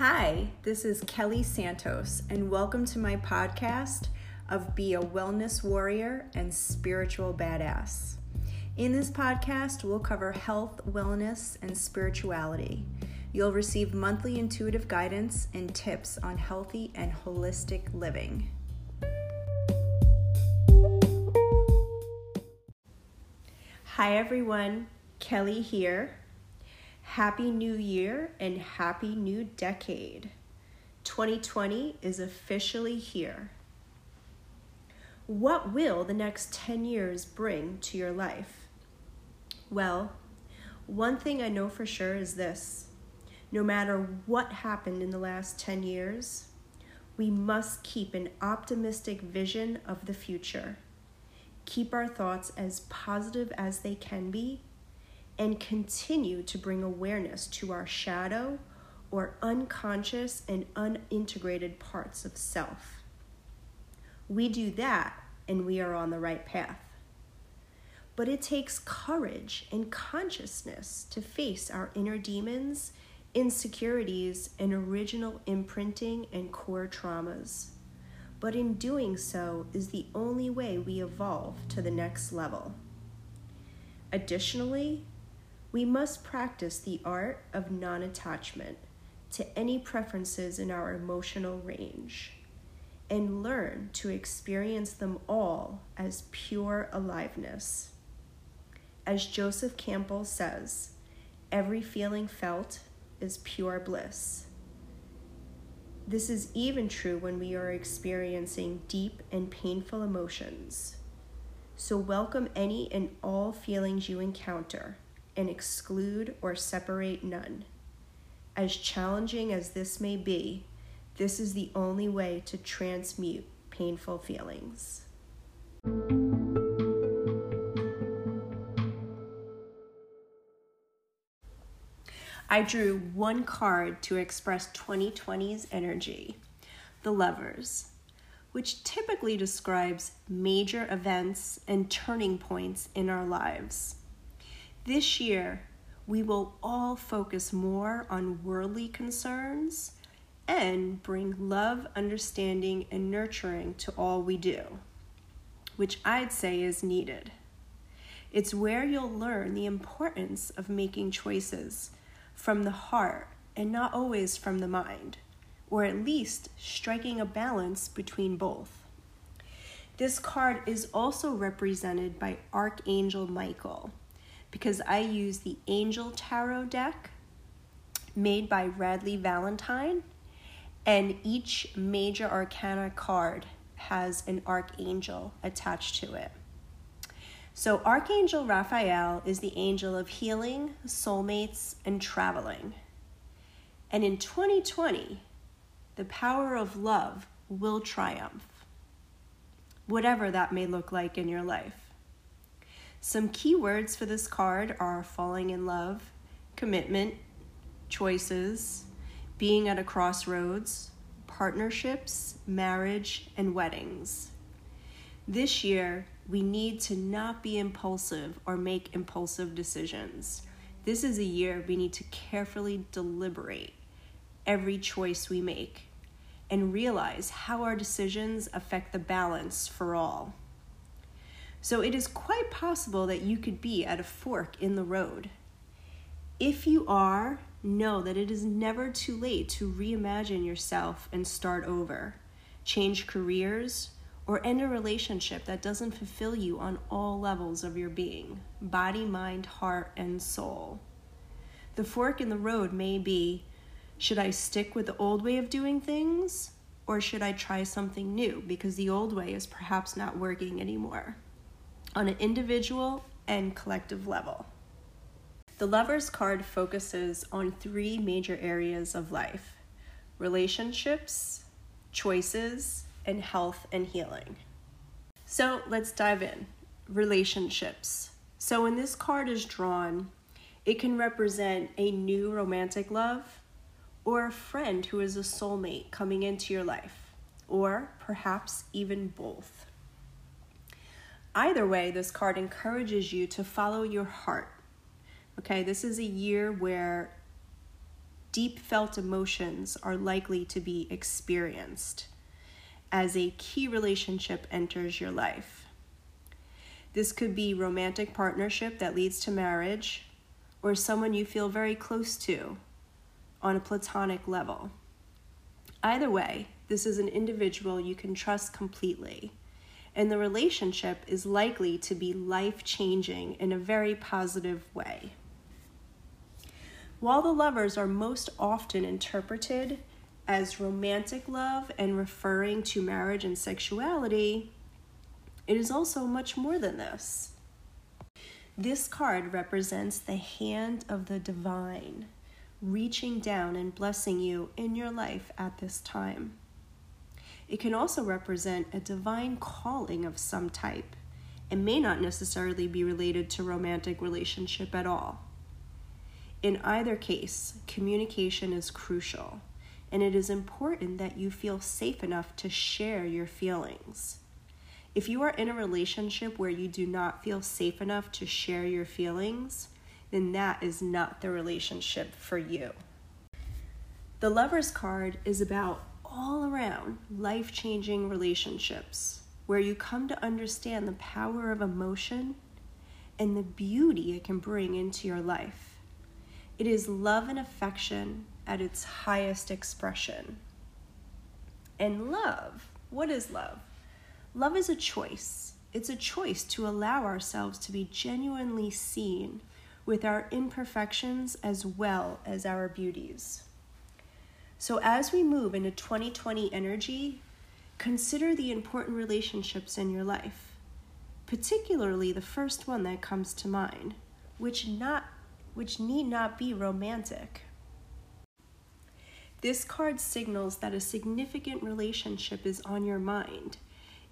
Hi, this is Kelly Santos, and welcome to my podcast of Be a Wellness Warrior and Spiritual Badass. In this podcast, we'll cover health, wellness, and spirituality. You'll receive monthly intuitive guidance and tips on healthy and holistic living. Hi, everyone. Kelly here. Happy New Year and Happy New Decade. 2020 is officially here. What will the next 10 years bring to your life? Well, one thing I know for sure is this no matter what happened in the last 10 years, we must keep an optimistic vision of the future. Keep our thoughts as positive as they can be and continue to bring awareness to our shadow or unconscious and unintegrated parts of self. We do that and we are on the right path. But it takes courage and consciousness to face our inner demons, insecurities, and original imprinting and core traumas. But in doing so is the only way we evolve to the next level. Additionally, we must practice the art of non attachment to any preferences in our emotional range and learn to experience them all as pure aliveness. As Joseph Campbell says, every feeling felt is pure bliss. This is even true when we are experiencing deep and painful emotions. So, welcome any and all feelings you encounter and exclude or separate none. As challenging as this may be, this is the only way to transmute painful feelings. I drew one card to express 2020's energy the lovers, which typically describes major events and turning points in our lives. This year, we will all focus more on worldly concerns and bring love, understanding, and nurturing to all we do, which I'd say is needed. It's where you'll learn the importance of making choices from the heart and not always from the mind, or at least striking a balance between both. This card is also represented by Archangel Michael because I use the Angel Tarot deck made by Radleigh Valentine, and each major arcana card has an archangel attached to it. So, Archangel Raphael is the angel of healing, soulmates, and traveling. And in 2020, the power of love will triumph, whatever that may look like in your life. Some key words for this card are falling in love, commitment, choices, being at a crossroads, partnerships, marriage, and weddings. This year, we need to not be impulsive or make impulsive decisions. This is a year we need to carefully deliberate every choice we make and realize how our decisions affect the balance for all. So it is quite possible that you could be at a fork in the road. If you are, know that it is never too late to reimagine yourself and start over, change careers, or end a relationship that doesn't fulfill you on all levels of your being body, mind, heart, and soul. The fork in the road may be should I stick with the old way of doing things, or should I try something new because the old way is perhaps not working anymore? On an individual and collective level. The Lover's card focuses on three major areas of life relationships, choices, and health and healing. So let's dive in. Relationships. So when this card is drawn, it can represent a new romantic love or a friend who is a soulmate coming into your life, or perhaps even both. Either way, this card encourages you to follow your heart. Okay, this is a year where deep felt emotions are likely to be experienced as a key relationship enters your life. This could be romantic partnership that leads to marriage or someone you feel very close to on a platonic level. Either way, this is an individual you can trust completely, and the relationship is likely to be life changing in a very positive way. While the lovers are most often interpreted as romantic love and referring to marriage and sexuality, it is also much more than this. This card represents the hand of the divine reaching down and blessing you in your life at this time. It can also represent a divine calling of some type and may not necessarily be related to romantic relationship at all. In either case, communication is crucial, and it is important that you feel safe enough to share your feelings. If you are in a relationship where you do not feel safe enough to share your feelings, then that is not the relationship for you. The Lover's card is about all around life changing relationships where you come to understand the power of emotion and the beauty it can bring into your life. It is love and affection at its highest expression. And love, what is love? Love is a choice. It's a choice to allow ourselves to be genuinely seen with our imperfections as well as our beauties. So, as we move into 2020 energy, consider the important relationships in your life, particularly the first one that comes to mind, which not which need not be romantic. This card signals that a significant relationship is on your mind.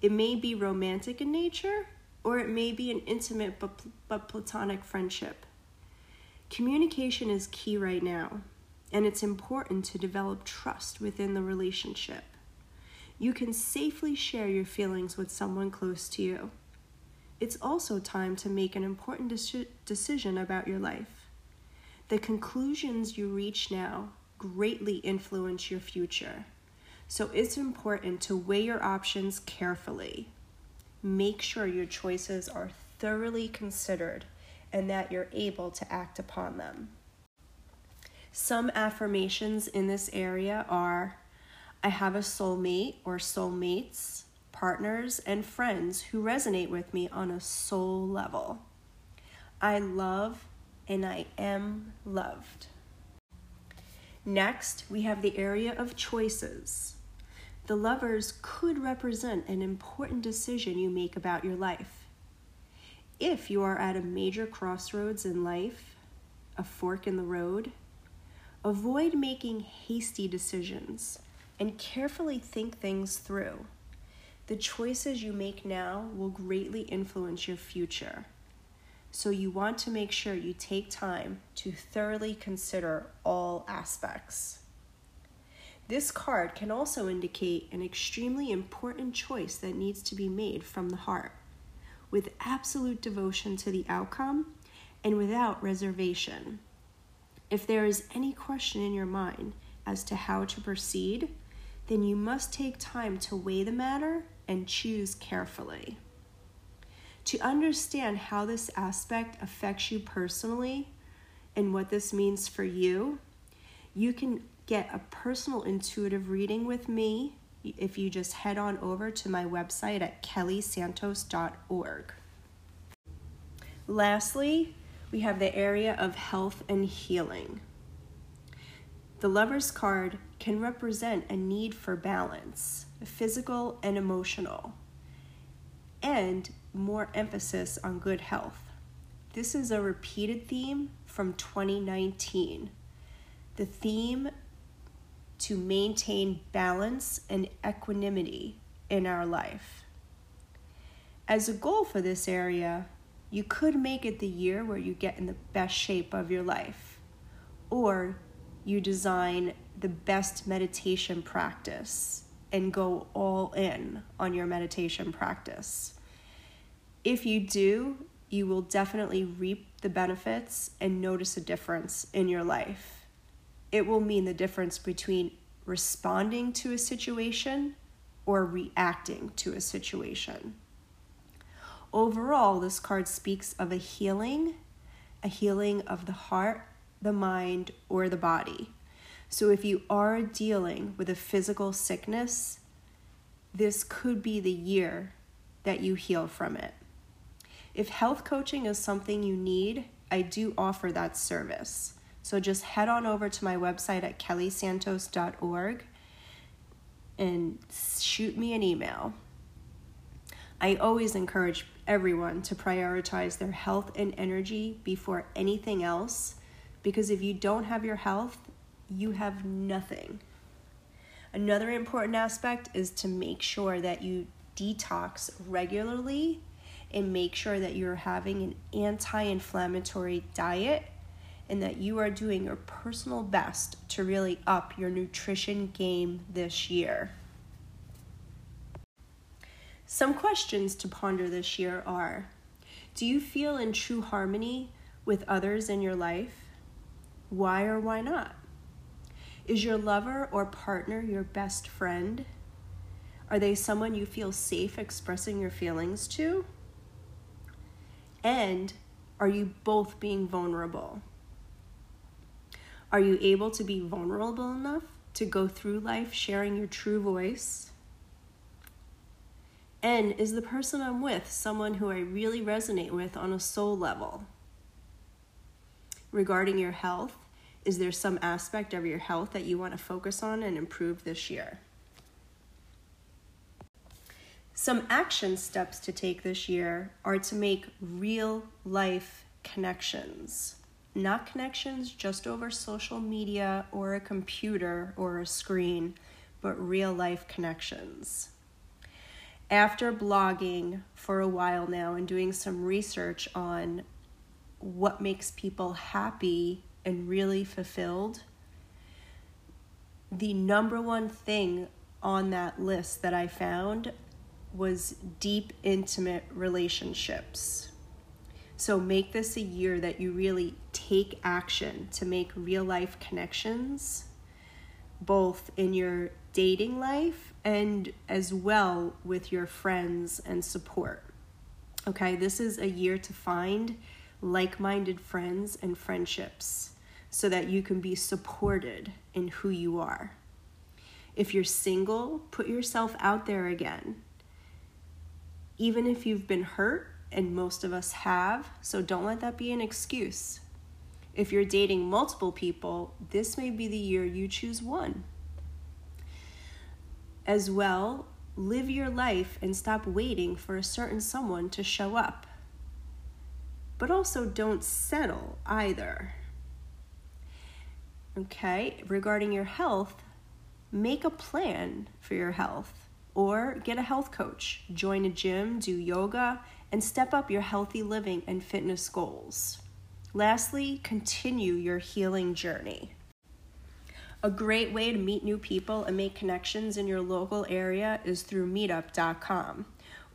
It may be romantic in nature, or it may be an intimate but, but platonic friendship. Communication is key right now, and it's important to develop trust within the relationship. You can safely share your feelings with someone close to you. It's also time to make an important de- decision about your life. The conclusions you reach now greatly influence your future. So it's important to weigh your options carefully. Make sure your choices are thoroughly considered and that you're able to act upon them. Some affirmations in this area are I have a soulmate or soulmates, partners, and friends who resonate with me on a soul level. I love and I am loved. Next, we have the area of choices. The lovers could represent an important decision you make about your life. If you are at a major crossroads in life, a fork in the road, avoid making hasty decisions and carefully think things through. The choices you make now will greatly influence your future. So you want to make sure you take time to thoroughly consider all aspects. This card can also indicate an extremely important choice that needs to be made from the heart, with absolute devotion to the outcome and without reservation. If there is any question in your mind as to how to proceed, then you must take time to weigh the matter and choose carefully. To understand how this aspect affects you personally and what this means for you, you can get a personal intuitive reading with me if you just head on over to my website at kellysantos.org. Lastly, we have the area of health and healing. The lover's card can represent a need for balance, physical and emotional, and more emphasis on good health. This is a repeated theme from 2019. The theme to maintain balance and equanimity in our life. As a goal for this area, you could make it the year where you get in the best shape of your life, or you design the best meditation practice and go all in on your meditation practice. If you do, you will definitely reap the benefits and notice a difference in your life. it will mean the difference between responding to a situation or reacting to a situation. Overall, this card speaks of a healing, a healing of the heart, the mind, or the body. So if you are dealing with a physical sickness, this could be the year that you heal from it. If health coaching is something you need, I do offer that service. So just head on over to my website at kellysantos.org and shoot me an email. I always encourage everyone to prioritize their health and energy before anything else because if you don't have your health, you have nothing. Another important aspect is to make sure that you detox regularly and make sure that you're having an anti inflammatory diet and that you are doing your personal best to really up your nutrition game this year. Some questions to ponder this year are Do you feel in true harmony with others in your life? Why or why not? Is your lover or partner your best friend? Are they someone you feel safe expressing your feelings to? And are you both being vulnerable? Are you able to be vulnerable enough to go through life sharing your true voice? And is the person I'm with someone who I really resonate with on a soul level? Regarding your health, is there some aspect of your health that you want to focus on and improve this year? Some action steps to take this year are to make real life connections. Not connections just over social media or a computer or a screen, but real life connections. After blogging for a while now and doing some research on what makes people happy and really fulfilled, the number one thing on that list that I found was deep, intimate relationships. So make this a year that you really take action to make real life connections, both in your dating life and as well with your friends and support. Okay, this is a year to find like minded friends and friendships so that you can be supported in who you are. If you're single, put yourself out there again even if you've been hurt, and most of us have, so don't let that be an excuse. If you're dating multiple people, this may be the year you choose one. As well, live your life and stop waiting for a certain someone to show up. But also don't settle either. Okay, regarding your health, make a plan for your health or get a health coach, join a gym, do yoga, and step up your healthy living and fitness goals. Lastly, continue your healing journey. A great way to meet new people and make connections in your local area is through meetup.com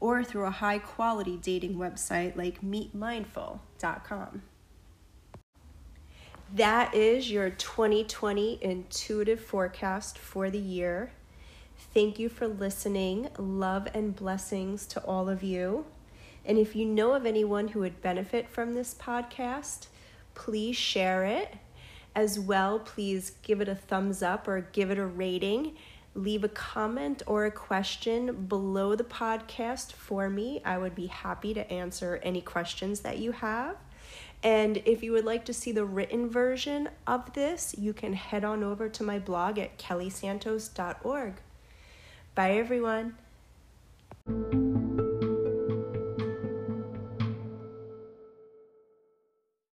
or through a high quality dating website like meetmindful.com. That is your 2020 intuitive forecast for the year. Thank you for listening. Love and blessings to all of you. And if you know of anyone who would benefit from this podcast, please share it. As well, please give it a thumbs up or give it a rating. Leave a comment or a question below the podcast for me. I would be happy to answer any questions that you have. And if you would like to see the written version of this, you can head on over to my blog at kellysantos.org. Bye, everyone.